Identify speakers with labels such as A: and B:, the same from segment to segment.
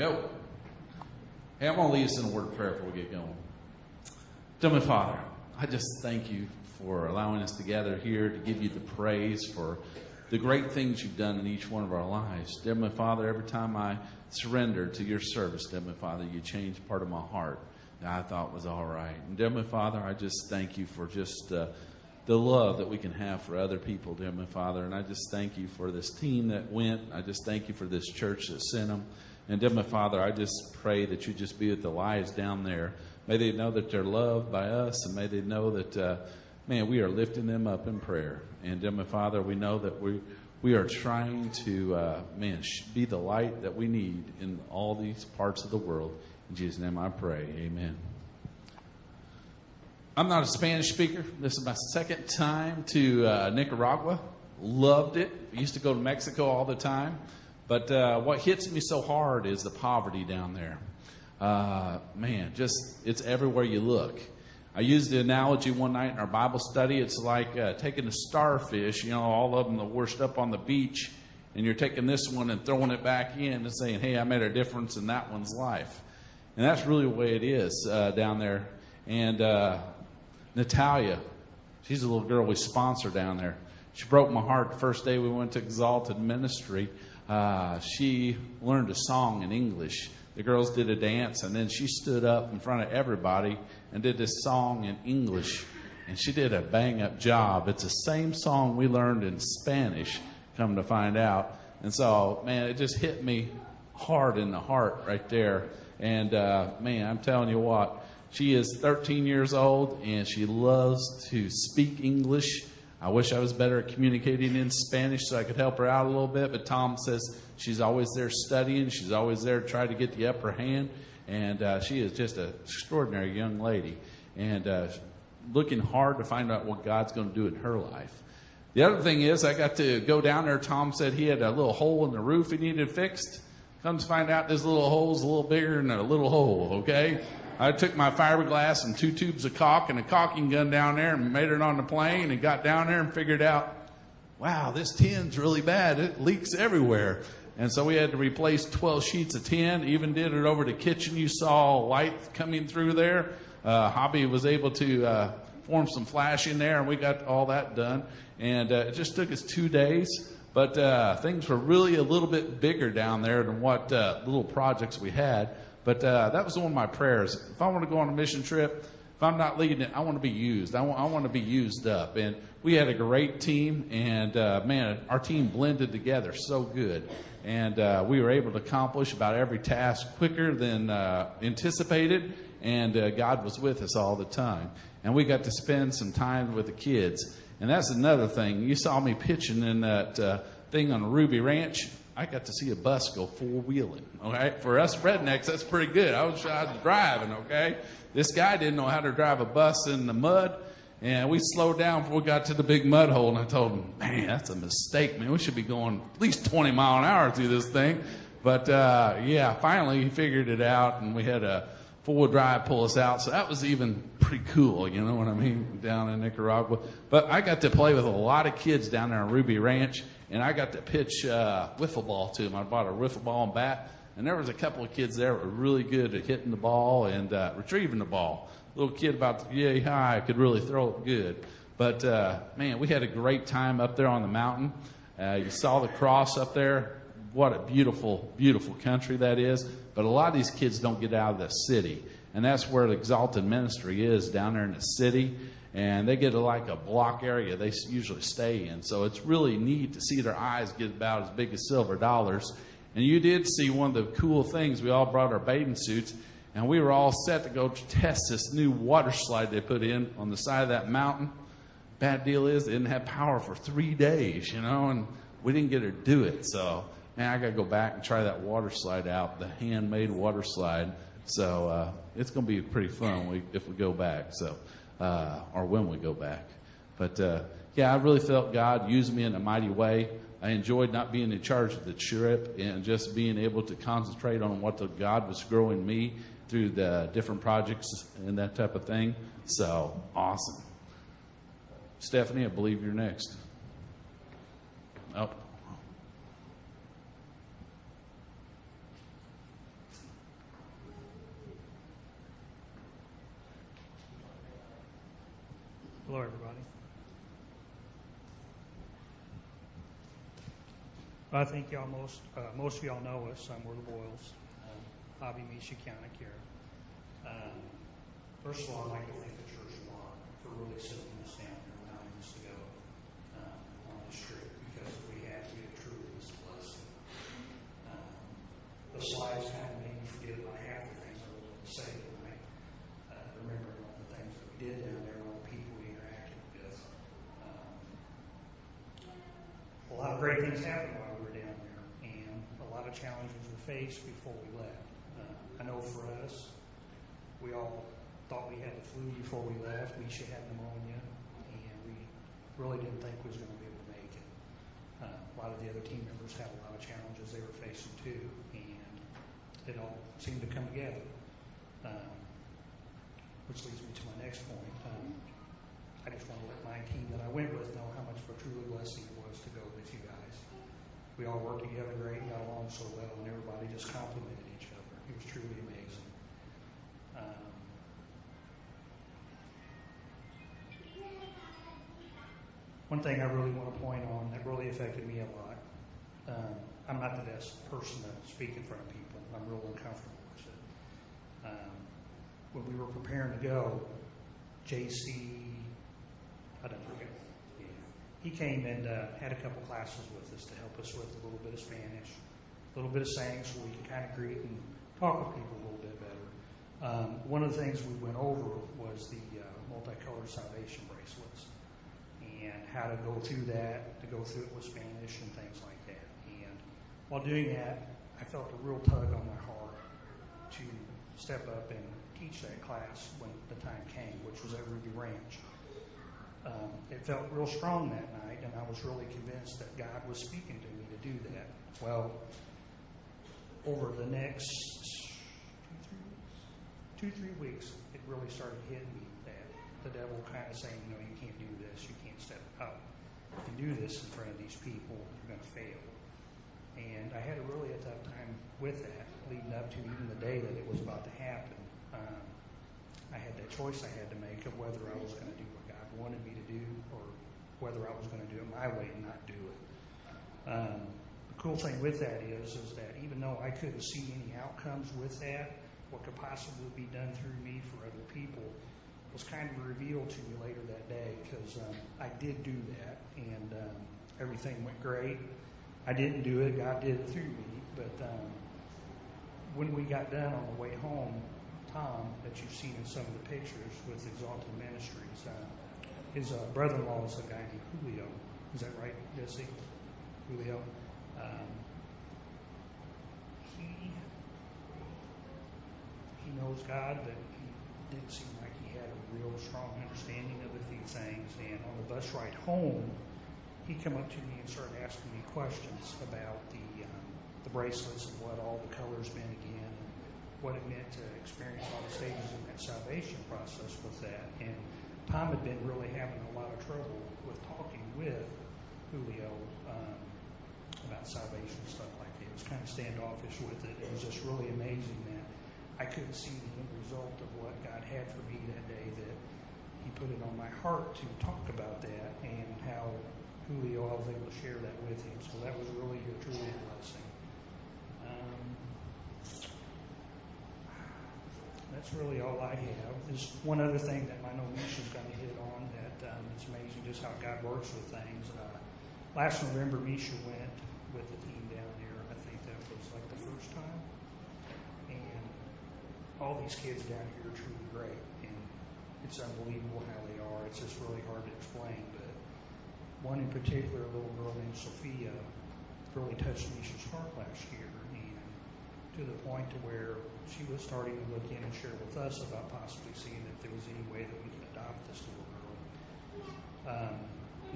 A: go. Hey, I'm going to lead us in a word of prayer before we get going. Heavenly Father, I just thank you for allowing us to gather here to give you the praise for the great things you've done in each one of our lives. Dear my Father, every time I surrender to your service, dear my Father, you change part of my heart that I thought was all right. And dear my Father, I just thank you for just uh, the love that we can have for other people, dear my Father. And I just thank you for this team that went. I just thank you for this church that sent them. And dear my Father, I just pray that you just be with the lives down there. May they know that they're loved by us, and may they know that, uh, man, we are lifting them up in prayer. And dear my Father, we know that we we are trying to, uh, man, be the light that we need in all these parts of the world. In Jesus' name, I pray. Amen. I'm not a Spanish speaker. This is my second time to uh, Nicaragua. Loved it. used to go to Mexico all the time. But uh, what hits me so hard is the poverty down there. Uh, man, just it's everywhere you look. I used the analogy one night in our Bible study. It's like uh, taking a starfish, you know, all of them that washed up on the beach, and you're taking this one and throwing it back in and saying, hey, I made a difference in that one's life. And that's really the way it is uh, down there. And uh, Natalia, she's a little girl we sponsor down there. She broke my heart the first day we went to Exalted Ministry uh, she learned a song in English. The girls did a dance, and then she stood up in front of everybody and did this song in English. And she did a bang up job. It's the same song we learned in Spanish, come to find out. And so, man, it just hit me hard in the heart right there. And uh, man, I'm telling you what, she is 13 years old and she loves to speak English. I wish I was better at communicating in Spanish so I could help her out a little bit, but Tom says she's always there studying. She's always there trying to get the upper hand. And uh, she is just an extraordinary young lady and uh, looking hard to find out what God's going to do in her life. The other thing is, I got to go down there. Tom said he had a little hole in the roof he needed fixed. Comes find out this little hole's a little bigger than a little hole, okay? I took my fiberglass and two tubes of caulk and a caulking gun down there and made it on the plane and got down there and figured out, wow, this tin's really bad. It leaks everywhere. And so we had to replace 12 sheets of tin, even did it over the kitchen. You saw light coming through there. Uh, Hobby was able to uh, form some flash in there, and we got all that done. And uh, it just took us two days. But uh, things were really a little bit bigger down there than what uh, little projects we had. But uh, that was one of my prayers. If I want to go on a mission trip, if I'm not leading it, I want to be used. I want, I want to be used up. And we had a great team, and uh, man, our team blended together so good. And uh, we were able to accomplish about every task quicker than uh, anticipated, and uh, God was with us all the time. And we got to spend some time with the kids. And that's another thing. You saw me pitching in that uh, thing on Ruby Ranch. I got to see a bus go four wheeling. Okay, for us rednecks, that's pretty good. I was, I was driving. Okay, this guy didn't know how to drive a bus in the mud, and we slowed down before we got to the big mud hole. And I told him, "Man, that's a mistake, man. We should be going at least 20 mile an hour through this thing." But uh, yeah, finally he figured it out, and we had a four-wheel drive pull us out. So that was even pretty cool, you know what I mean, down in Nicaragua. But I got to play with a lot of kids down there on Ruby Ranch and I got to pitch uh, wiffle ball to them. I bought a wiffle ball and bat, and there was a couple of kids there that were really good at hitting the ball and uh, retrieving the ball. Little kid about yay high could really throw it good. But uh, man, we had a great time up there on the mountain. Uh, you saw the cross up there. What a beautiful, beautiful country that is. But a lot of these kids don't get out of the city. And that's where the Exalted Ministry is down there in the city and they get like a block area they usually stay in. So it's really neat to see their eyes get about as big as silver dollars. And you did see one of the cool things. We all brought our bathing suits, and we were all set to go test this new water slide they put in on the side of that mountain. Bad deal is they didn't have power for three days, you know, and we didn't get to do it. So, man, I got to go back and try that water slide out, the handmade water slide. So uh, it's going to be pretty fun if we go back. So uh, or when we go back. But uh, yeah, I really felt God used me in a mighty way. I enjoyed not being in charge of the trip and just being able to concentrate on what the God was growing me through the different projects and that type of thing. So awesome. Stephanie, I believe you're next. Oh.
B: Hello, everybody. I think y'all most uh, most of y'all know us. Um, we're the Boyles, um, Hobby Misha County Care. Um, first of all, I'd like to thank the church a lot for really sitting us down here allowing us to go um, on this trip because we had to, it truly a blessing. Um, the slides kind of made me forget about half the things I was going to say tonight. Uh, remembering all the things that we did down there, all the people we interacted with. Um, a lot of great things happened while we were down there, and a lot of challenges we faced before we left. Uh, I know for us, we all thought we had the flu before we left. Misha had pneumonia, and we really didn't think we was going to be able to make it. Uh, a lot of the other team members had a lot of challenges they were facing too, and it all seemed to come together. Um, which leads me to my next point. Um, I just want to let my team that I went with know how much of a truly blessing it was to go with you guys. We all worked together great, got along so well, and everybody just complimented each other. It was truly amazing. Um, one thing I really want to point on that really affected me a lot. Um, I'm not the best person to speak in front of people. I'm real uncomfortable with it. Um, when we were preparing to go, JC, I don't forget. Yeah. He came and uh, had a couple classes with us to help us with a little bit of Spanish, a little bit of saying so we could kind of greet and talk with people a little bit better. Um, one of the things we went over was the uh, multicolored salvation bracelets and how to go through that, to go through it with Spanish and things like that. And while doing that, I felt a real tug on my heart to step up and teach that class when the time came, which was at Ruby Ranch. Um, it felt real strong that night, and I was really convinced that God was speaking to me to do that. Well, over the next two, three weeks, it really started hitting me that the devil kind of saying, you know, you can't do this, you can't step up. If you do this in front of these people, you're going to fail. And I had a really a tough time with that, leading up to even the day that it was about to happen. Um, I had that choice I had to make of whether I was going to do wanted me to do or whether I was going to do it my way and not do it. Um, the cool thing with that is, is that even though I couldn't see any outcomes with that, what could possibly be done through me for other people was kind of revealed to me later that day because um, I did do that and um, everything went great. I didn't do it, God did it through me. But um, when we got done on the way home, Tom, that you've seen in some of the pictures with Exalted Ministries, uh, his uh, brother in law is a guy named Julio. Is that right, Jesse? Julio? Um, he he knows God, but he didn't seem like he had a real strong understanding of a few things. And on the bus ride home, he came up to me and started asking me questions about the um, the bracelets and what all the colors meant again, and what it meant to experience all the stages in that salvation process with that. And Tom had been really having a lot of trouble with talking with Julio um, about salvation stuff like that. He was kind of standoffish with it. It was just really amazing that I couldn't see the end result of what God had for me that day. That He put it on my heart to talk about that and how Julio I was able to share that with him. So that was really a truly blessing. That's really all I have. There's one other thing that I know Misha's going to hit on that um, it's amazing just how God works with things. Uh, last November, Misha went with the team down there. I think that was like the first time. And all these kids down here are truly great. And it's unbelievable how they are. It's just really hard to explain. But one in particular, a little girl named Sophia, really touched Misha's heart last year. To the point to where she was starting to look in and share with us about possibly seeing if there was any way that we could adopt this little girl. Um,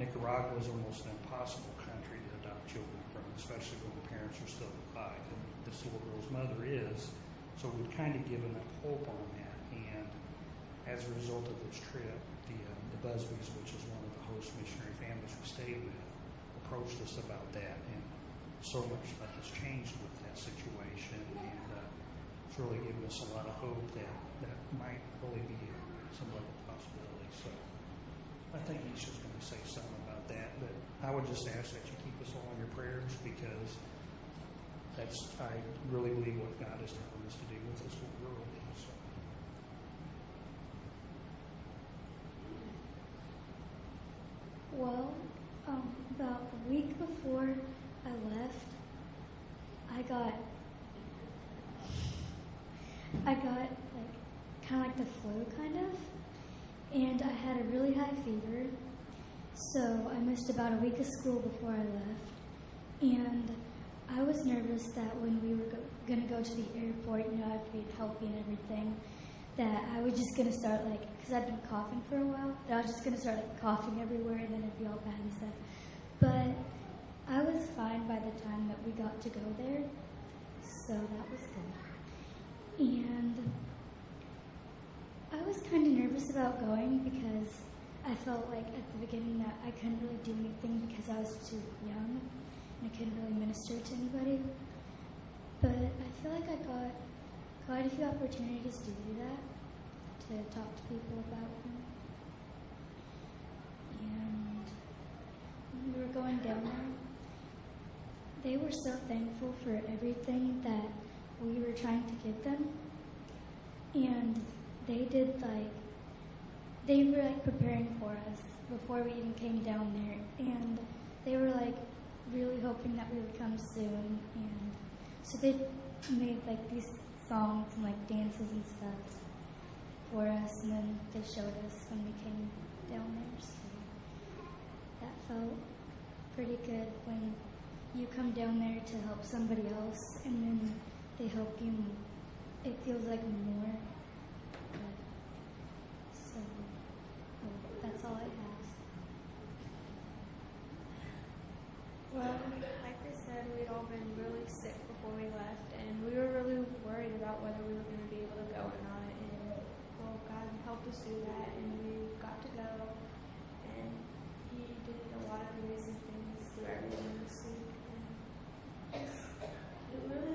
B: Nicaragua is almost an impossible country to adopt children from, especially when the parents are still alive. And this little girl's mother is. So we'd kind of given up hope on that. And as a result of this trip, the, uh, the Busbys, which is one of the host missionary families we stayed with, approached us about that. So much stuff has changed with that situation. And uh, it's really given us a lot of hope that that might really be some other possibility. So I think he's just going to say something about that, but I would just ask that you keep us all in your prayers because that's, I really believe what God is telling us to do with this whole world. So,
C: Well, um, about a week before I left, I got I got like kind of like the flu, kind of, and I had a really high fever. So I missed about a week of school before I left, and I was nervous that when we were go- gonna go to the airport, you know, I'd be healthy and everything, that I was just gonna start like, because I'd been coughing for a while, that I was just gonna start like coughing everywhere and then it'd be all bad and stuff. But I was fine by the time that we got to go there, so that was good. And I was kind of nervous about going because I felt like at the beginning that I couldn't really do anything because I was too young and I couldn't really minister to anybody. But I feel like I got quite a few opportunities to do that, to talk to people about him. And we were going down there, they were so thankful for everything that we were trying to give them. And they did like, they were like preparing for us before we even came down there. And they were like really hoping that we would come soon. And so they made like these songs and like dances and stuff for us. And then they showed us when we came down there. So that felt pretty good when you come down there to help somebody else and then they help you. It feels like more. But, so that's all I have.
D: Well, like I said, we'd all been really sick before we left, and we were really worried about whether we were going to be able to go or not. And well, God helped us do that, and we got to go. And He did a lot of amazing things through everyone this week. And it's,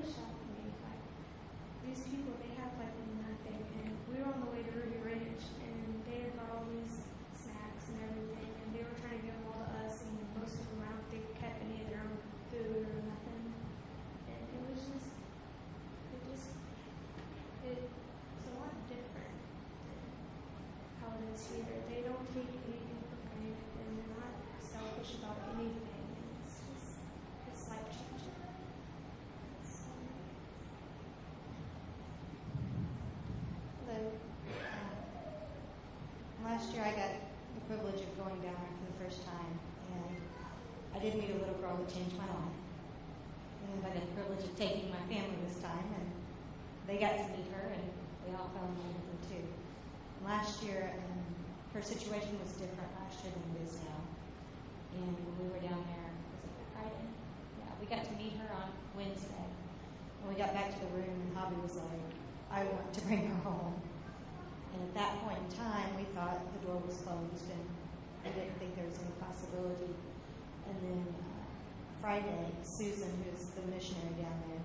D: it really shocked me. Like these people, they have like nothing, and we were on the way to Ruby Ranch, and they had brought all these snacks and everything, and they were trying to give them all to us, and most of them, I don't think, kept any of their own food or nothing. And it was just, it just, it was a lot different than how it is here. They don't take anything for granted, and they're not selfish about anything. It's just, it's life changing. So,
E: Hello. Um, Last year I got the privilege of going down there for the first time, and I did meet a little girl that changed my life. And I got the privilege of taking my family this time, and they got to meet her, and they all fell in love with her too. And last year, um, her situation was different last year than it is now. And when we were down there, was it Friday? Yeah, we got to meet her on Wednesday. When we got back to the room, and Hobby was like, I want to bring her home. And at that point in time, we thought the door was and we didn't think there was any possibility. And then uh, Friday, Susan, who's the missionary down there,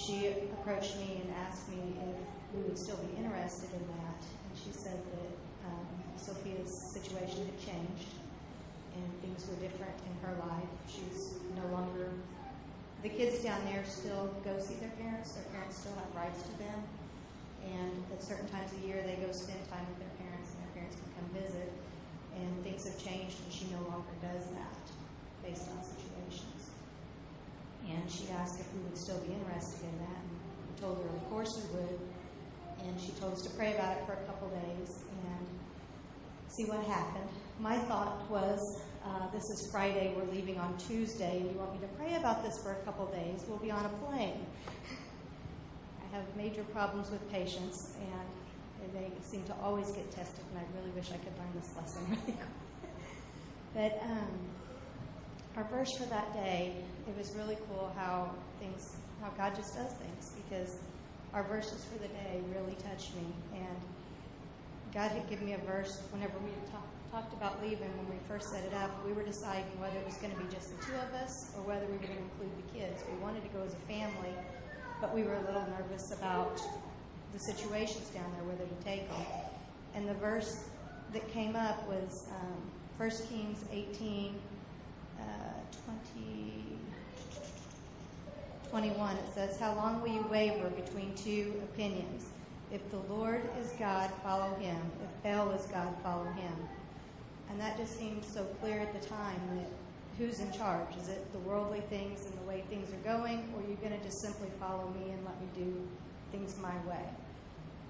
E: she approached me and asked me if we would still be interested in that. And she said that um, Sophia's situation had changed and things were different in her life. She's no longer the kids down there still go see their parents. Their parents still have rights to them. And at certain times of year, they go spend time with their visit. And things have changed, and she no longer does that based on situations. And she asked if we would still be interested in that. And we told her, of course we would. And she told us to pray about it for a couple days and see what happened. My thought was, uh, this is Friday, we're leaving on Tuesday, and you want me to pray about this for a couple days? We'll be on a plane. I have major problems with patience, and they seem to always get tested, and I really wish I could learn this lesson really quick. but um, our verse for that day, it was really cool how things, how God just does things, because our verses for the day really touched me, and God had given me a verse whenever we talk, talked about leaving when we first set it up. We were deciding whether it was going to be just the two of us or whether we were going to include the kids. We wanted to go as a family, but we were a little nervous about the situations down there, whether to take them. And the verse that came up was um, 1 Kings 18, uh, 20, 21. It says, How long will you waver between two opinions? If the Lord is God, follow him. If Baal is God, follow him. And that just seemed so clear at the time that who's in charge? Is it the worldly things and the way things are going, or are you going to just simply follow me and let me do things my way?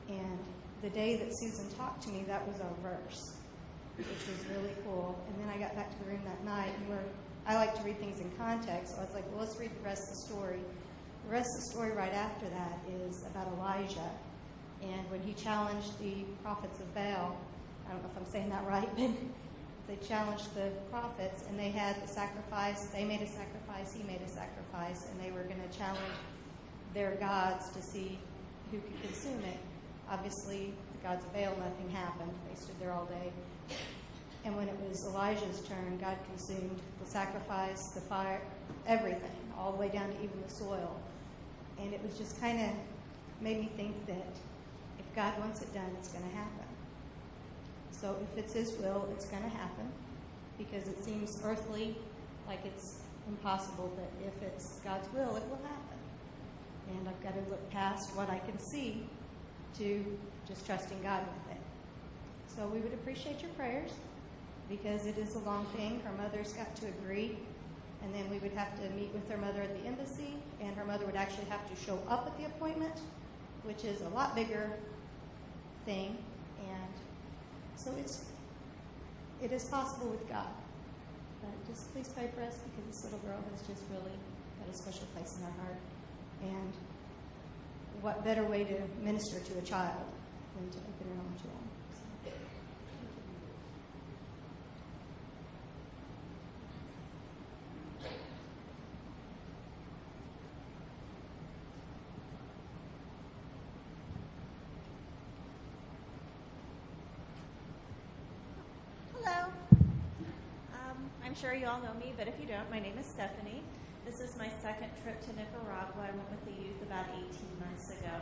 E: And the day that Susan talked to me, that was our verse, which was really cool. And then I got back to the room that night, and we're, I like to read things in context, so I was like, well, let's read the rest of the story. The rest of the story right after that is about Elijah. And when he challenged the prophets of Baal, I don't know if I'm saying that right, but they challenged the prophets and they had the sacrifice. They made a sacrifice, he made a sacrifice, and they were going to challenge their gods to see who could consume it. Obviously, the gods of nothing happened. They stood there all day. And when it was Elijah's turn, God consumed the sacrifice, the fire, everything, all the way down to even the soil. And it was just kind of made me think that if God wants it done, it's going to happen. So if it's His will, it's going to happen because it seems earthly, like it's impossible, but if it's God's will, it will happen. And I've got to look past what I can see to just trusting God with it. So we would appreciate your prayers because it is a long thing. Her mother's got to agree, and then we would have to meet with her mother at the embassy, and her mother would actually have to show up at the appointment, which is a lot bigger thing. And so it's it is possible with God. But just please pray for us because this little girl has just really got a special place in our heart. And what better way to minister to a child than to open her home to them?
F: Hello. Um, I'm sure you all know me, but if you don't, my name is Stephanie. This is my second trip to Nicaragua. I went with the youth about 18 months ago.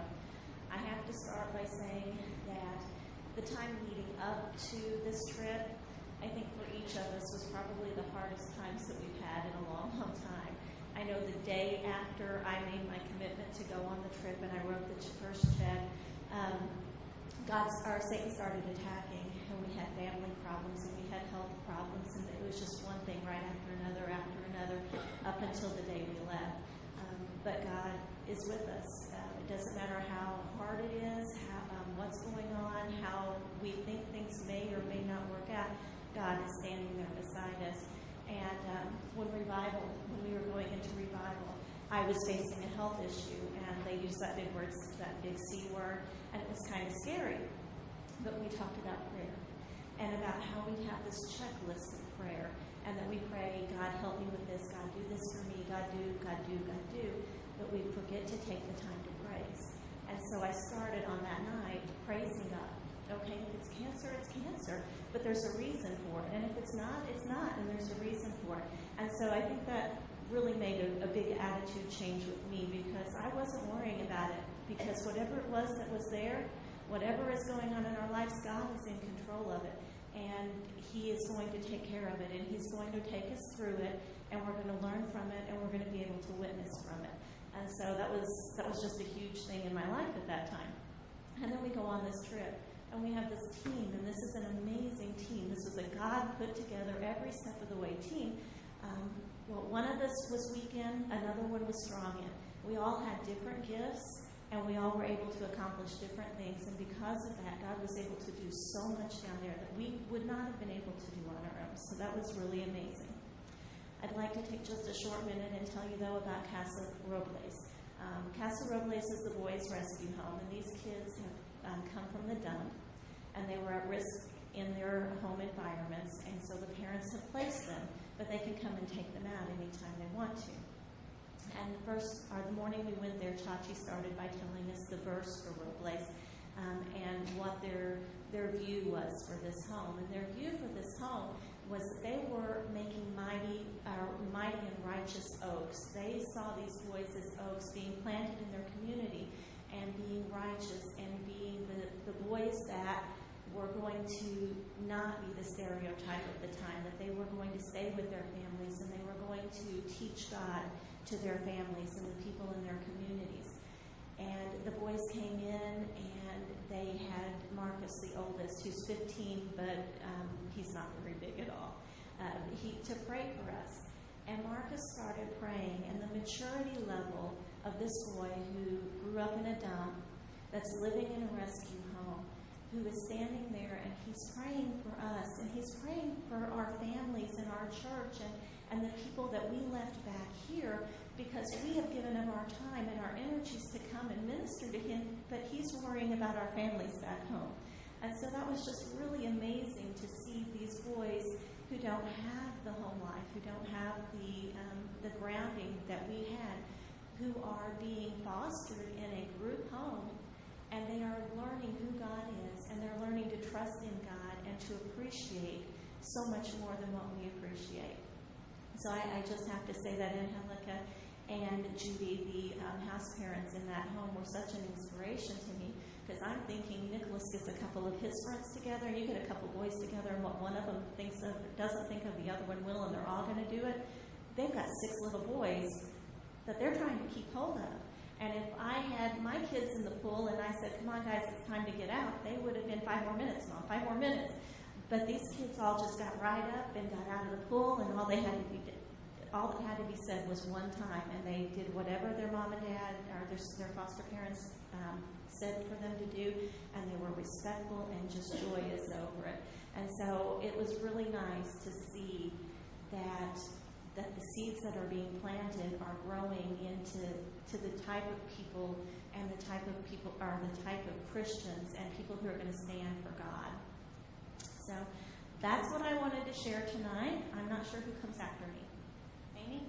F: I have to start by saying that the time leading up to this trip, I think for each of us was probably the hardest times that we've had in a long, long time. I know the day after I made my commitment to go on the trip and I wrote the first check, um, God's, or Satan started attacking, had family problems, and we had health problems, and it was just one thing right after another, after another, up until the day we left. Um, but God is with us. Uh, it doesn't matter how hard it is, how, um, what's going on, how we think things may or may not work out. God is standing there beside us. And um, when revival, when we were going into revival, I was facing a health issue, and they used that big word, that big C word, and it was kind of scary. But we talked about prayer and about how we have this checklist of prayer, and that we pray, God, help me with this, God, do this for me, God, do, God, do, God, do. But we forget to take the time to praise. And so I started on that night praising God. Okay, if it's cancer, it's cancer, but there's a reason for it. And if it's not, it's not, and there's a reason for it. And so I think that really made a, a big attitude change with me because I wasn't worrying about it. Because whatever it was that was there, whatever is going on in our lives, God is in control of it. And He is going to take care of it, and He's going to take us through it, and we're going to learn from it, and we're going to be able to witness from it. And so that was that was just a huge thing in my life at that time. And then we go on this trip, and we have this team, and this is an amazing team. This was a God put together every step of the way team. Um, well, one of us was weak in, another one was strong in. We all had different gifts, and we all were able to accomplish different things. And because of that, God was able to do so much down there that we would not have been able to do on our own. So that was really amazing. I'd like to take just a short minute and tell you, though, about Casa Robles. Um, Casa Robles is the boys' rescue home, and these kids have um, come from the dump, and they were at risk in their home environments, and so the parents have placed them, but they can come and take them out anytime they want to. And the first, or the morning we went there, Chachi started by telling us the verse for Robles um, and what their their view was for this home. And their view for this home was that they were making mighty, uh, mighty and righteous oaks. They saw these boys as oaks being planted in their community and being righteous and being the, the boys that were going to not be the stereotype of the time, that they were going to stay with their families and they were going to teach God to their families and the people in their communities. And the boys came in and they had Marcus, the oldest, who's 15, but um, he's not very big at all, uh, he, to pray for us. And Marcus started praying, and the maturity level of this boy who grew up in a dump, that's living in a rescue home, who is standing there and he's praying for us and he's praying for our families and our church and, and the people that we left back here because we have given him our time and our energies to come and minister to him, but he's worrying about our families back home. And so that was just really amazing to see these boys who don't have the home life, who don't have the, um, the grounding that we had, who are being fostered in a group home and they are learning who God is, and they're learning to trust in God and to appreciate so much more than what we appreciate. So I, just have to say that Angelica and Judy, the um, house parents in that home, were such an inspiration to me because I'm thinking Nicholas gets a couple of his friends together, and you get a couple boys together, and what one of them thinks of doesn't think of, the other one will, and they're all going to do it. They've got six little boys that they're trying to keep hold of. And if I had my kids in the pool and I said, come on, guys, it's time to get out, they would have been five more minutes, mom, five more minutes. But these kids all just got right up and got out of the pool, and all they had to be all that had to be said was one time, and they did whatever their mom and dad or their, their foster parents um, said for them to do, and they were respectful and just joyous over it. And so it was really nice to see that that the seeds that are being planted are growing into to the type of people and the type of people are the type of Christians and people who are going to stand for God. So that's what I wanted to share tonight. I'm not sure who comes after me. Amy?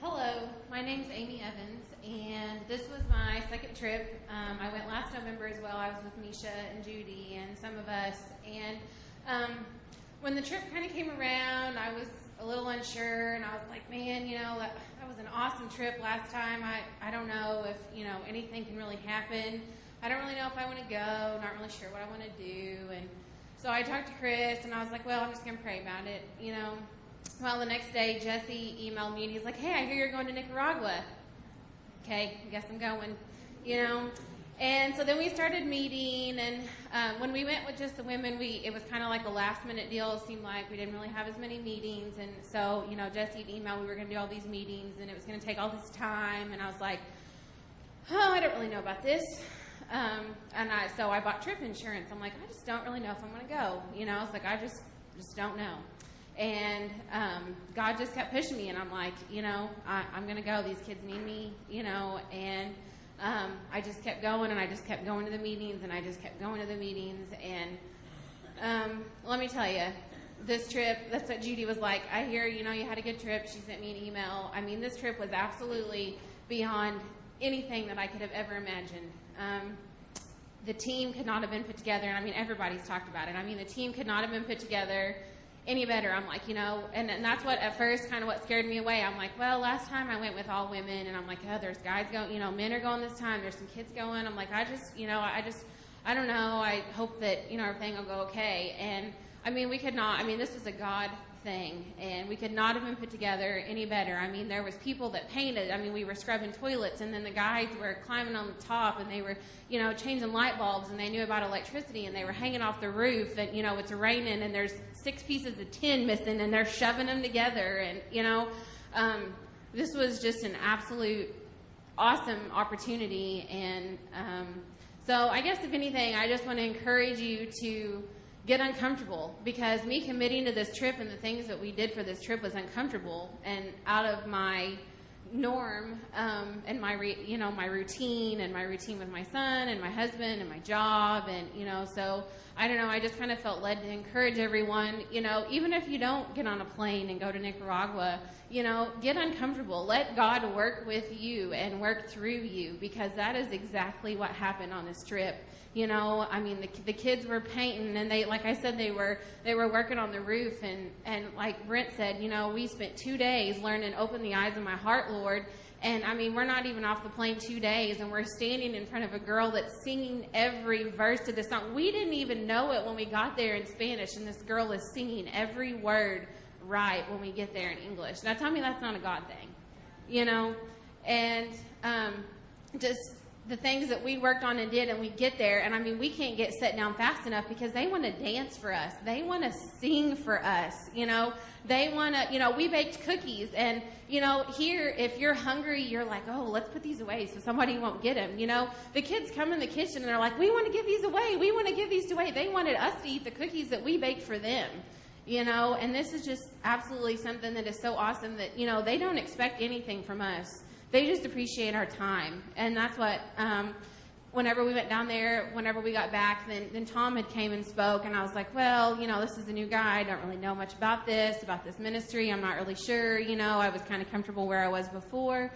G: Hello, my name's Amy Evans, and this was my second trip. Um, I went last November as well. I was with Misha and Judy and some of us. And um, when the trip kind of came around, I was a little unsure, and I was like, man, you know, that, that was an awesome trip last time. I, I don't know if, you know, anything can really happen. I don't really know if I want to go, not really sure what I want to do. And so I talked to Chris, and I was like, well, I'm just going to pray about it, you know. Well, the next day, Jesse emailed me and he's like, "Hey, I hear you're going to Nicaragua." Okay, I guess I'm going. You know, and so then we started meeting, and um, when we went with just the women, we it was kind of like a last minute deal. It seemed like we didn't really have as many meetings, and so you know, Jesse emailed we were going to do all these meetings, and it was going to take all this time, and I was like, "Oh, I don't really know about this." Um, and I so I bought trip insurance. I'm like, I just don't really know if I'm going to go. You know, it's like I just just don't know. And um, God just kept pushing me, and I'm like, you know, I, I'm going to go. These kids need me, you know. And um, I just kept going, and I just kept going to the meetings, and I just kept going to the meetings. And um, let me tell you, this trip, that's what Judy was like. I hear, you know, you had a good trip. She sent me an email. I mean, this trip was absolutely beyond anything that I could have ever imagined. Um, the team could not have been put together, and I mean, everybody's talked about it. I mean, the team could not have been put together any better. I'm like, you know, and, and that's what at first kind of what scared me away. I'm like, well, last time I went with all women, and I'm like, oh, there's guys going, you know, men are going this time. There's some kids going. I'm like, I just, you know, I just, I don't know. I hope that you know everything will go okay. And I mean, we could not. I mean, this was a God thing, and we could not have been put together any better. I mean, there was people that painted. I mean, we were scrubbing toilets, and then the guys were climbing on the top, and they were, you know, changing light bulbs, and they knew about electricity, and they were hanging off the roof, and you know, it's raining, and there's six pieces of tin missing, and they're shoving them together, and you know, um, this was just an absolute awesome opportunity, and um, so I guess if anything, I just want to encourage you to get uncomfortable because me committing to this trip and the things that we did for this trip was uncomfortable and out of my norm um, and my re- you know my routine and my routine with my son and my husband and my job and you know so I don't know, I just kind of felt led to encourage everyone, you know, even if you don't get on a plane and go to Nicaragua, you know, get uncomfortable. Let God work with you and work through you because that is exactly what happened on this trip. You know, I mean, the, the kids were painting and they, like I said, they were, they were working on the roof and, and like Brent said, you know, we spent two days learning, open the eyes of my heart, Lord. And I mean, we're not even off the plane two days, and we're standing in front of a girl that's singing every verse to the song. We didn't even know it when we got there in Spanish, and this girl is singing every word right when we get there in English. Now, tell me that's not a God thing, you know? And um, just the things that we worked on and did, and we get there, and I mean, we can't get set down fast enough because they want to dance for us. They want to sing for us, you know? They want to, you know, we baked cookies, and, you know, here, if you're hungry, you're like, oh, let's put these away so somebody won't get them, you know? The kids come in the kitchen and they're like, we want to give these away. We want to give these away. They wanted us to eat the cookies that we baked for them you know and this is just absolutely something that is so awesome that you know they don't expect anything from us they just appreciate our time. And that's what um, whenever we went down there whenever we got back then, then tom had came and spoke and i was like well you know this is a new guy. I don't really know much about this about this ministry. I'm not really sure you know. I was kind of comfortable where i was before.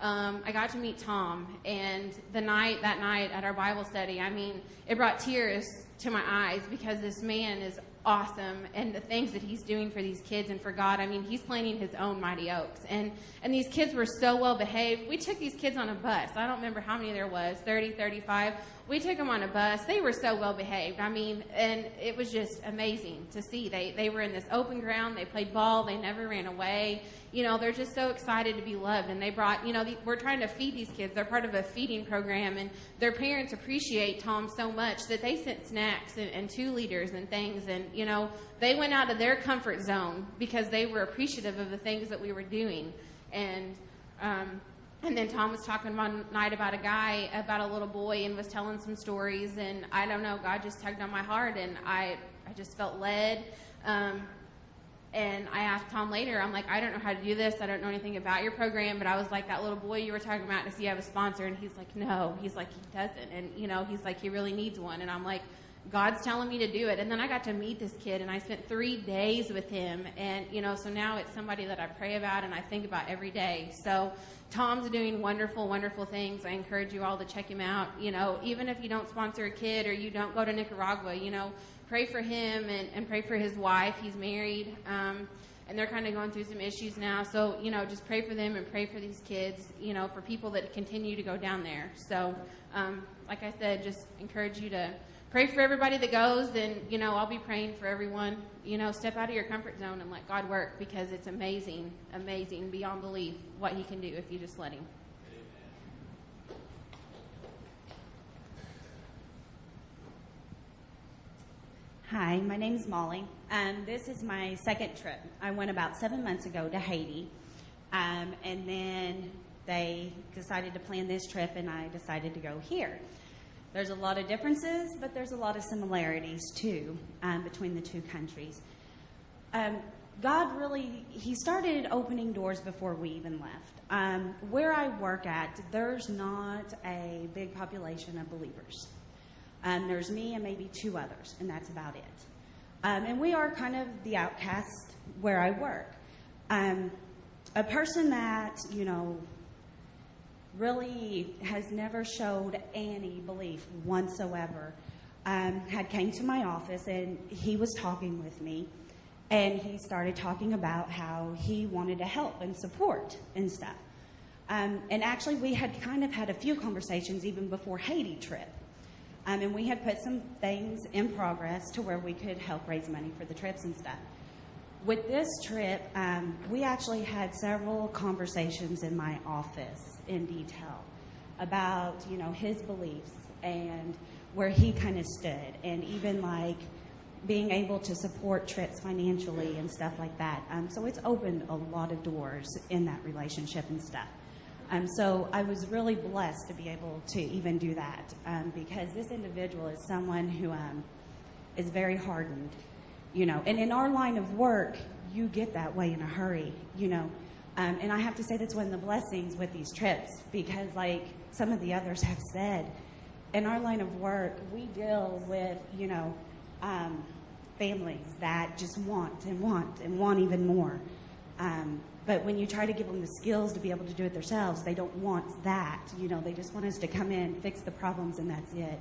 G: Um, I got to meet Tom, and the night that night at our Bible study, I mean, it brought tears to my eyes because this man is awesome and the things that he's doing for these kids and for God. I mean, he's planting his own mighty oaks. And and these kids were so well behaved. We took these kids on a bus. I don't remember how many there was, 30, 35. We took them on a bus. They were so well behaved. I mean, and it was just amazing to see. They they were in this open ground. They played ball. They never ran away you know, they're just so excited to be loved. And they brought, you know, the, we're trying to feed these kids. They're part of a feeding program, and their parents appreciate Tom so much that they sent snacks and, and two liters and things. And, you know, they went out of their comfort zone because they were appreciative of the things that we were doing. And, um, and then Tom was talking one night about a guy, about a little boy, and was telling some stories. And I don't know, God just tugged on my heart, and I, I just felt led. Um, and I asked Tom later, I'm like, I don't know how to do this. I don't know anything about your program, but I was like, that little boy you were talking about, does he have a sponsor? And he's like, no. He's like, he doesn't. And, you know, he's like, he really needs one. And I'm like, God's telling me to do it. And then I got to meet this kid, and I spent three days with him. And, you know, so now it's somebody that I pray about and I think about every day. So Tom's doing wonderful, wonderful things. I encourage you all to check him out. You know, even if you don't sponsor a kid or you don't go to Nicaragua, you know, pray for him and, and pray for his wife. He's married, um, and they're kind of going through some issues now. So, you know, just pray for them and pray for these kids, you know, for people that continue to go down there. So, um, like I said, just encourage you to pray for everybody that goes, and, you know, I'll be praying for everyone. You know, step out of your comfort zone and let God work because it's amazing, amazing, beyond belief what He can do if you just let Him.
H: Hi, my name is Molly. Um, this is my second trip. I went about seven months ago to Haiti, um, and then they decided to plan this trip, and I decided to go here. There's a lot of differences, but there's a lot of similarities too um, between the two countries. Um, God really, He started opening doors before we even left. Um, where I work at, there's not a big population of believers. Um, there's me and maybe two others, and that's about it. Um, and we are kind of the outcast where I work. Um, a person that, you know, really has never showed any belief whatsoever. Um, had came to my office and he was talking with me and he started talking about how he wanted to help and support and stuff. Um, and actually we had kind of had a few conversations even before haiti trip. Um, and we had put some things in progress to where we could help raise money for the trips and stuff. With this trip, um, we actually had several conversations in my office in detail about, you know, his beliefs and where he kind of stood, and even like being able to support trips financially and stuff like that. Um, so it's opened a lot of doors in that relationship and stuff. Um, so I was really blessed to be able to even do that um, because this individual is someone who um, is very hardened, you know. And in our line of work, you get that way in a hurry, you know. Um, and I have to say that's one of the blessings with these trips because, like some of the others have said, in our line of work, we deal with, you know, um, families that just want and want and want even more. Um, but when you try to give them the skills to be able to do it themselves, they don't want that. You know, they just want us to come in, fix the problems, and that's it.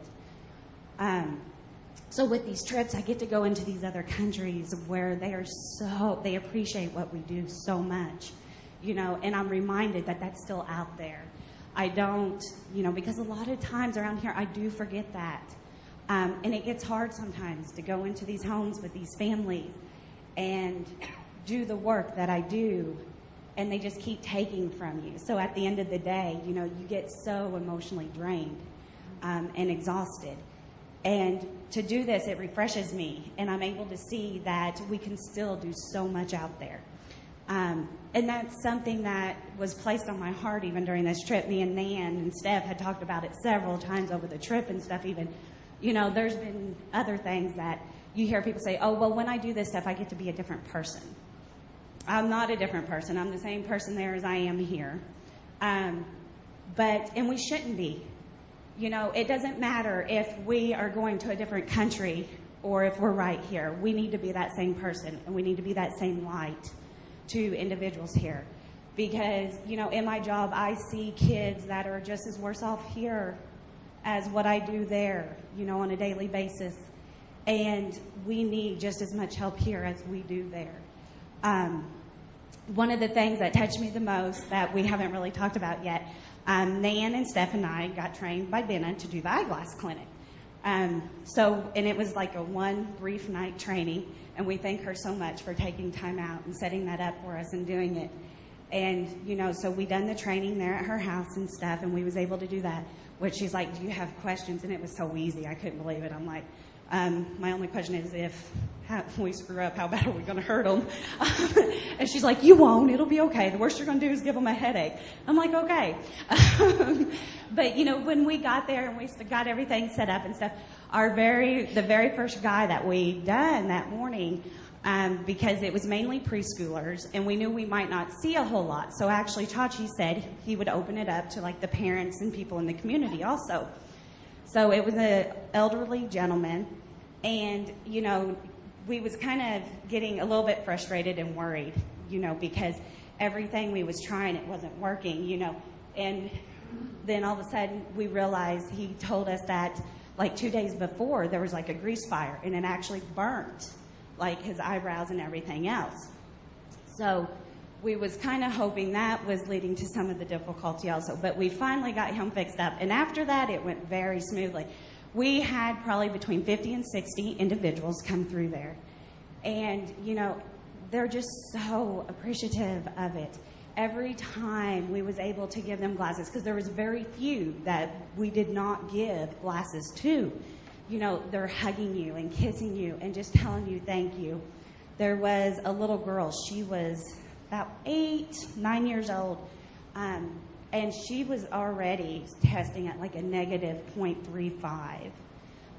H: Um, so with these trips, I get to go into these other countries where they are so they appreciate what we do so much, you know, and I'm reminded that that's still out there. I don't, you know, because a lot of times around here I do forget that, um, and it gets hard sometimes to go into these homes with these families and do the work that I do, and they just keep taking from you. So at the end of the day, you know, you get so emotionally drained um, and exhausted. And to do this, it refreshes me, and I'm able to see that we can still do so much out there. Um, and that's something that was placed on my heart even during this trip. Me and Nan and Steph had talked about it several times over the trip and stuff. Even, you know, there's been other things that you hear people say, "Oh, well, when I do this stuff, I get to be a different person." I'm not a different person. I'm the same person there as I am here. Um, but and we shouldn't be you know, it doesn't matter if we are going to a different country or if we're right here. We need to be that same person and we need to be that same light to individuals here. Because, you know, in my job, I see kids that are just as worse off here as what I do there, you know, on a daily basis. And we need just as much help here as we do there. Um, one of the things that touched me the most that we haven't really talked about yet um, Nan and Steph and I got trained by Benna to do the eyeglass clinic. Um, so, and it was like a one brief night training, and we thank her so much for taking time out and setting that up for us and doing it. And you know, so we done the training there at her house and stuff, and we was able to do that. Which she's like, "Do you have questions?" And it was so easy, I couldn't believe it. I'm like, um, "My only question is if how, we screw up, how bad are we going to hurt them?" and she's like, "You won't. It'll be okay. The worst you're going to do is give them a headache." I'm like, "Okay." but you know, when we got there and we got everything set up and stuff, our very the very first guy that we done that morning. Um, because it was mainly preschoolers, and we knew we might not see a whole lot. So actually, Chachi said he would open it up to like the parents and people in the community also. So it was an elderly gentleman, and you know, we was kind of getting a little bit frustrated and worried, you know, because everything we was trying it wasn't working, you know, and then all of a sudden we realized he told us that like two days before there was like a grease fire and it actually burnt like his eyebrows and everything else. So we was kind of hoping that was leading to some of the difficulty also. But we finally got him fixed up. And after that, it went very smoothly. We had probably between 50 and 60 individuals come through there. And, you know, they're just so appreciative of it. Every time we was able to give them glasses, because there was very few that we did not give glasses to. You know, they're hugging you and kissing you and just telling you thank you. There was a little girl, she was about eight, nine years old, um, and she was already testing at like a negative 0.35.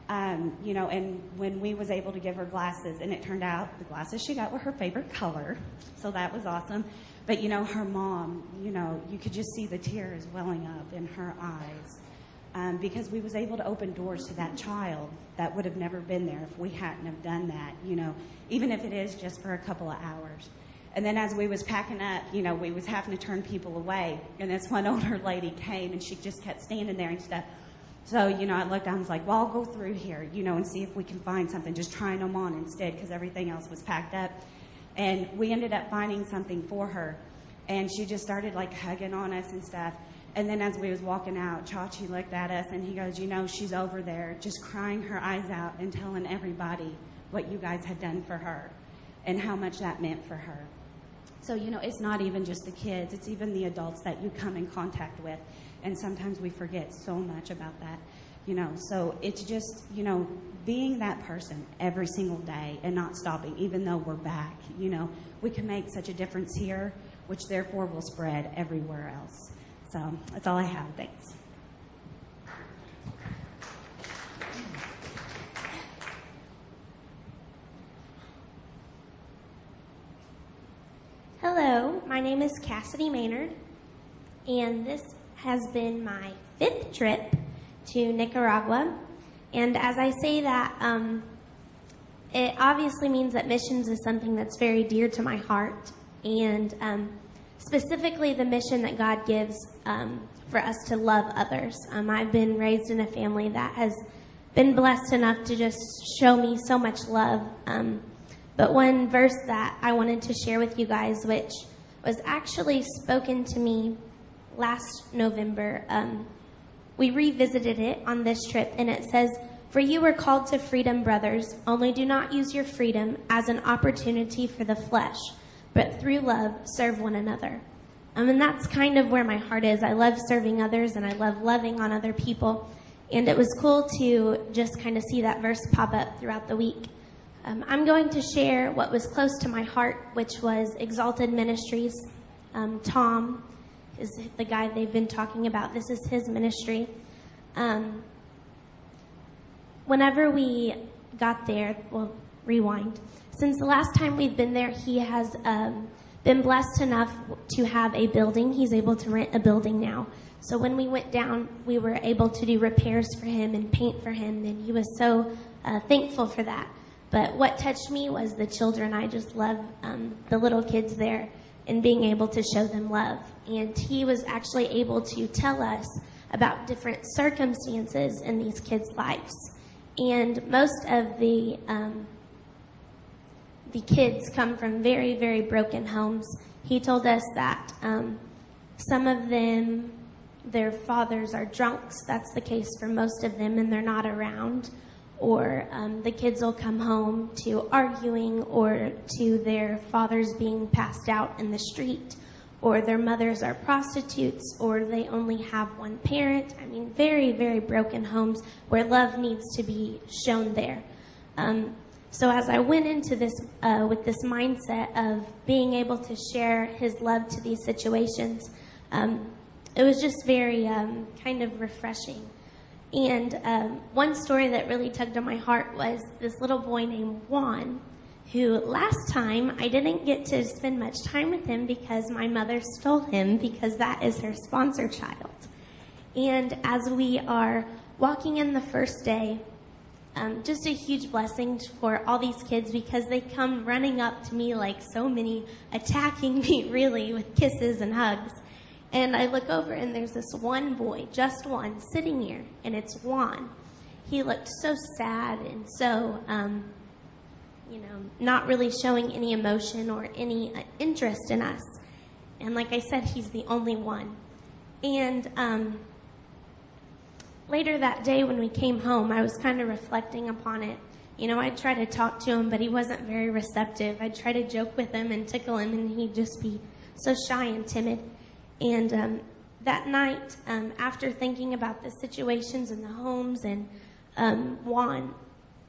H: Um, you know, and when we was able to give her glasses, and it turned out the glasses she got were her favorite color, so that was awesome. But you know, her mom, you know, you could just see the tears welling up in her eyes um, because we was able to open doors to that child that would have never been there if we hadn't have done that. You know, even if it is just for a couple of hours. And then as we was packing up, you know, we was having to turn people away. And this one older lady came and she just kept standing there and stuff. So, you know, I looked and was like, well, I'll go through here, you know, and see if we can find something, just trying them on instead because everything else was packed up. And we ended up finding something for her. And she just started like hugging on us and stuff. And then as we was walking out, Chachi looked at us and he goes, you know, she's over there just crying her eyes out and telling everybody what you guys had done for her and how much that meant for her. So, you know, it's not even just the kids, it's even the adults that you come in contact with. And sometimes we forget so much about that, you know. So it's just, you know, being that person every single day and not stopping, even though we're back, you know, we can make such a difference here, which therefore will spread everywhere else. So that's all I have. Thanks.
I: Hello, my name is Cassidy Maynard, and this has been my fifth trip to Nicaragua. And as I say that, um, it obviously means that missions is something that's very dear to my heart, and um, specifically the mission that God gives um, for us to love others. Um, I've been raised in a family that has been blessed enough to just show me so much love. Um, but one verse that I wanted to share with you guys, which was actually spoken to me last November, um, we revisited it on this trip, and it says, For you were called to freedom, brothers, only do not use your freedom as an opportunity for the flesh, but through love serve one another. Um, and that's kind of where my heart is. I love serving others and I love loving on other people. And it was cool to just kind of see that verse pop up throughout the week. Um, I'm going to share what was close to my heart, which was Exalted Ministries. Um, Tom is the guy they've been talking about. This is his ministry. Um, whenever we got there, well, rewind. Since the last time we've been there, he has um, been blessed enough to have a building. He's able to rent a building now. So when we went down, we were able to do repairs for him and paint for him, and he was so uh, thankful for that. But what touched me was the children. I just love um, the little kids there and being able to show them love. And he was actually able to tell us about different circumstances in these kids' lives. And most of the um, the kids come from very, very broken homes. He told us that um, some of them, their fathers are drunks. That's the case for most of them, and they're not around. Or um, the kids will come home to arguing or to their fathers being passed out in the street, or their mothers are prostitutes, or they only have one parent. I mean, very, very broken homes where love needs to be shown there. Um, so as I went into this uh, with this mindset of being able to share His love to these situations, um, it was just very um, kind of refreshing. And um, one story that really tugged on my heart was this little boy named Juan, who last time I didn't get to spend much time with him because my mother stole him because that is her sponsor child. And as we are walking in the first day, um, just a huge blessing for all these kids because they come running up to me like so many, attacking me really with kisses and hugs. And I look over and there's this one boy, just one, sitting here, and it's Juan. He looked so sad and so, um, you know, not really showing any emotion or any uh, interest in us. And like I said, he's the only one. And um, later that day when we came home, I was kind of reflecting upon it. You know, I'd try to talk to him, but he wasn't very receptive. I'd try to joke with him and tickle him, and he'd just be so shy and timid. And um, that night, um, after thinking about the situations in the homes and um, Juan,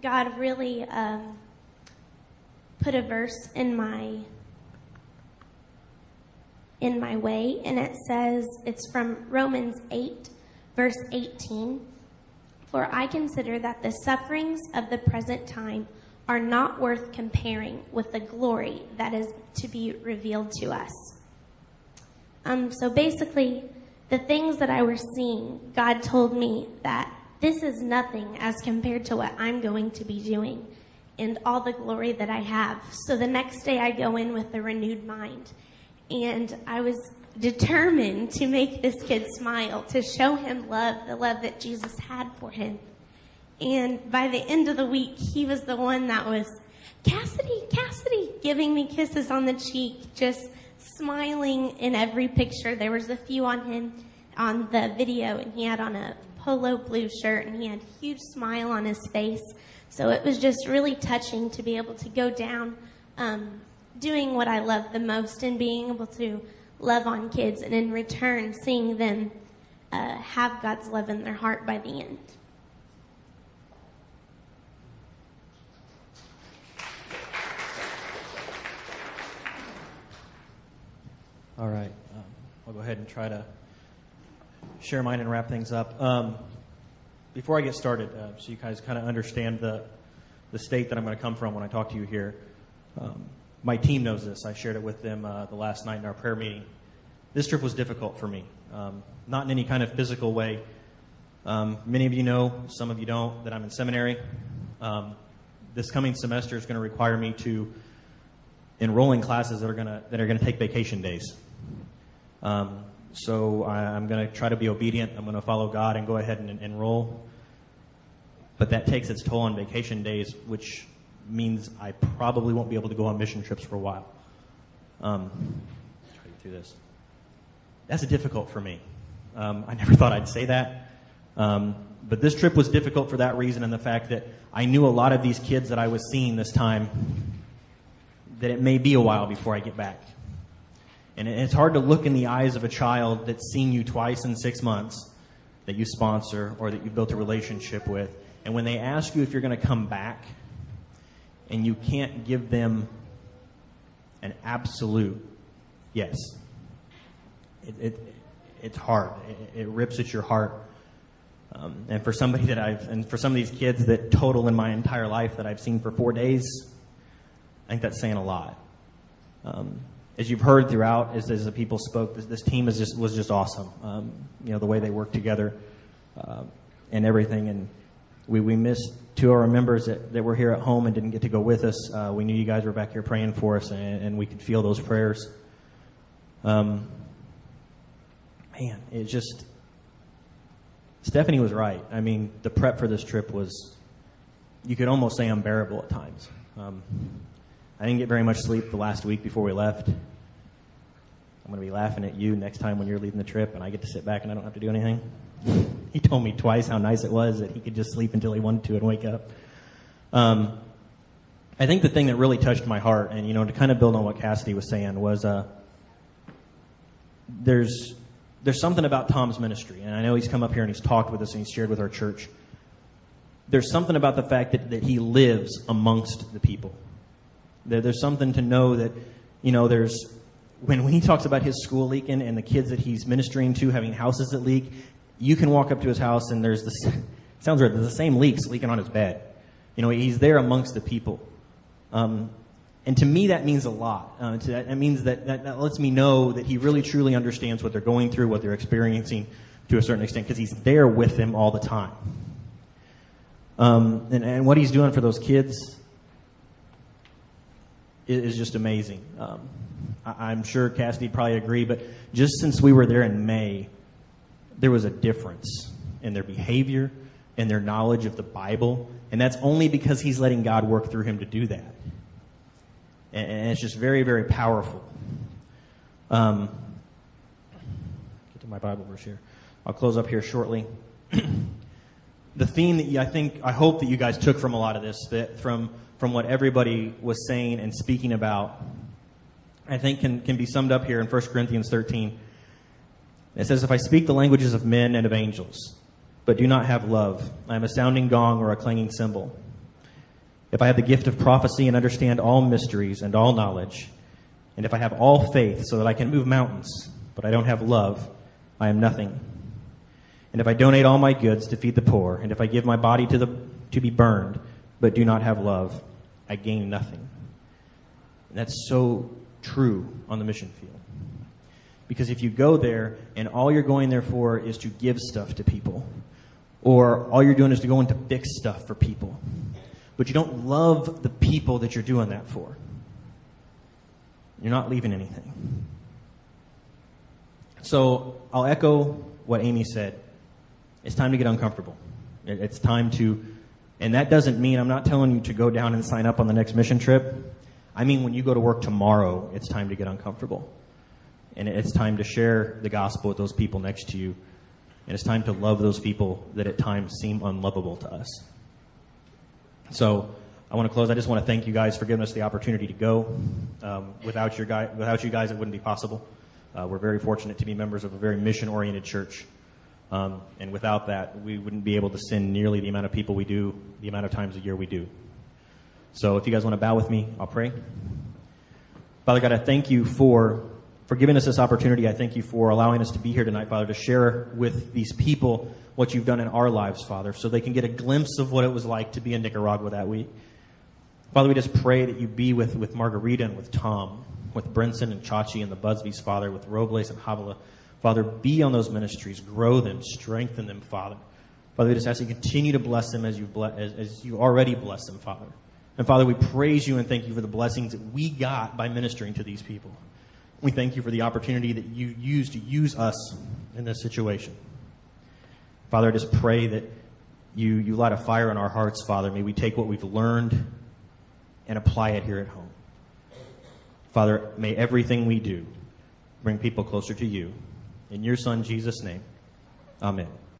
I: God really um, put a verse in my in my way, and it says it's from Romans eight, verse 18 For I consider that the sufferings of the present time are not worth comparing with the glory that is to be revealed to us. Um, so basically, the things that I was seeing, God told me that this is nothing as compared to what I'm going to be doing and all the glory that I have. So the next day I go in with a renewed mind. And I was determined to make this kid smile, to show him love, the love that Jesus had for him. And by the end of the week, he was the one that was, Cassidy, Cassidy, giving me kisses on the cheek, just smiling in every picture. There was a few on him on the video, and he had on a polo blue shirt, and he had a huge smile on his face. So it was just really touching to be able to go down um, doing what I love the most and being able to love on kids, and in return, seeing them uh, have God's love in their heart by the end.
J: All right. Um, I'll go ahead and try to share mine and wrap things up. Um, before I get started, uh, so you guys kind of understand the, the state that I'm going to come from when I talk to you here, um, my team knows this. I shared it with them uh, the last night in our prayer meeting. This trip was difficult for me, um, not in any kind of physical way. Um, many of you know, some of you don't, that I'm in seminary. Um, this coming semester is going to require me to enroll in classes that are going to that are to take vacation days. Um, so I, I'm going to try to be obedient. I'm going to follow God and go ahead and enroll. But that takes its toll on vacation days, which means I probably won't be able to go on mission trips for a while. Um, try to get through this. That's difficult for me. Um, I never thought I'd say that. Um, but this trip was difficult for that reason and the fact that I knew a lot of these kids that I was seeing this time that it may be a while before I get back. And it's hard to look in the eyes of a child that's seen you twice in six months that you sponsor or that you've built a relationship with. And when they ask you if you're going to come back and you can't give them an absolute yes, it, it it's hard. It, it, rips at your heart. Um, and for somebody that I've, and for some of these kids that total in my entire life that I've seen for four days, think that's saying a lot. Um, as you've heard throughout, as, as the people spoke, this, this team is just was just awesome. Um, you know the way they work together uh, and everything. And we we missed two of our members that, that were here at home and didn't get to go with us. Uh, we knew you guys were back here praying for us, and, and we could feel those prayers. Um, man, it just Stephanie was right. I mean, the prep for this trip was you could almost say unbearable at times. Um, I didn't get very much sleep the last week before we left. I'm going to be laughing at you next time when you're leading the trip and I get to sit back and I don't have to do anything. he told me twice how nice it was that he could just sleep until he wanted to and wake up. Um, I think the thing that really touched my heart, and you know, to kind of build on what Cassidy was saying, was uh, there's there's something about Tom's ministry, and I know he's come up here and he's talked with us and he's shared with our church. There's something about the fact that, that he lives amongst the people. There, there's something to know that, you know, there's, when, when he talks about his school leaking and the kids that he's ministering to having houses that leak, you can walk up to his house and there's this, sounds weird, there's the same leaks leaking on his bed. You know, he's there amongst the people. Um, and to me, that means a lot. Uh, that, that, means that, that, that lets me know that he really truly understands what they're going through, what they're experiencing to a certain extent, because he's there with them all the time. Um, and, and what he's doing for those kids is just amazing. Um, I, am sure Cassidy probably agree, but just since we were there in May, there was a difference in their behavior and their knowledge of the Bible, and that's only because he's letting God work through him to do that. And, it's just very, very powerful. Um, get to my Bible verse here. I'll close up here shortly. the theme that I think, I hope that you guys took from a lot of this, that from from what everybody was saying and speaking about, I think can, can be summed up here in 1 Corinthians 13. It says, If I speak the languages of men and of angels, but do not have love, I am a sounding gong or a clanging cymbal. If I have the gift of prophecy and understand all mysteries and all knowledge, and if I have all faith so that I can move mountains, but I don't have love, I am nothing. And if I donate all my goods to feed the poor, and if I give my body to, the, to be burned, but do not have love, I gain nothing. And that's so true on the mission field. Because if you go there and all you're going there for is to give stuff to people, or all you're doing is to go in to fix stuff for people, but you don't love the people that you're doing that for, you're not leaving anything. So I'll echo what Amy said. It's time to get uncomfortable. It's time to and that doesn't mean I'm not telling you to go down and sign up on the next mission trip. I mean, when you go to work tomorrow, it's time to get uncomfortable. And it's time to share the gospel with those people next to you. And it's time to love those people that at times seem unlovable to us. So I want to close. I just want to thank you guys for giving us the opportunity to go. Um, without, your guy, without you guys, it wouldn't be possible. Uh, we're very fortunate to be members of a very mission oriented church. Um, and without that, we wouldn't be able to send nearly the amount of people we do, the amount of times a year we do. So if you guys want to bow with me, I'll pray. Father God, I thank you for, for giving us this opportunity. I thank you for allowing us to be here tonight, Father, to share with these people what you've done in our lives, Father, so they can get a glimpse of what it was like to be in Nicaragua that week. Father, we just pray that you be with, with Margarita and with Tom, with Brinson and Chachi and the Busbys, Father, with Robles and Havala. Father, be on those ministries, grow them, strengthen them, Father. Father, we just ask you continue to bless them as you as, as you already bless them, Father. And Father, we praise you and thank you for the blessings that we got by ministering to these people. We thank you for the opportunity that you used to use us in this situation. Father, I just pray that you, you light a fire in our hearts, Father. May we take what we've learned and apply it here at home. Father, may everything we do bring people closer to you. In your Son, Jesus' name, amen.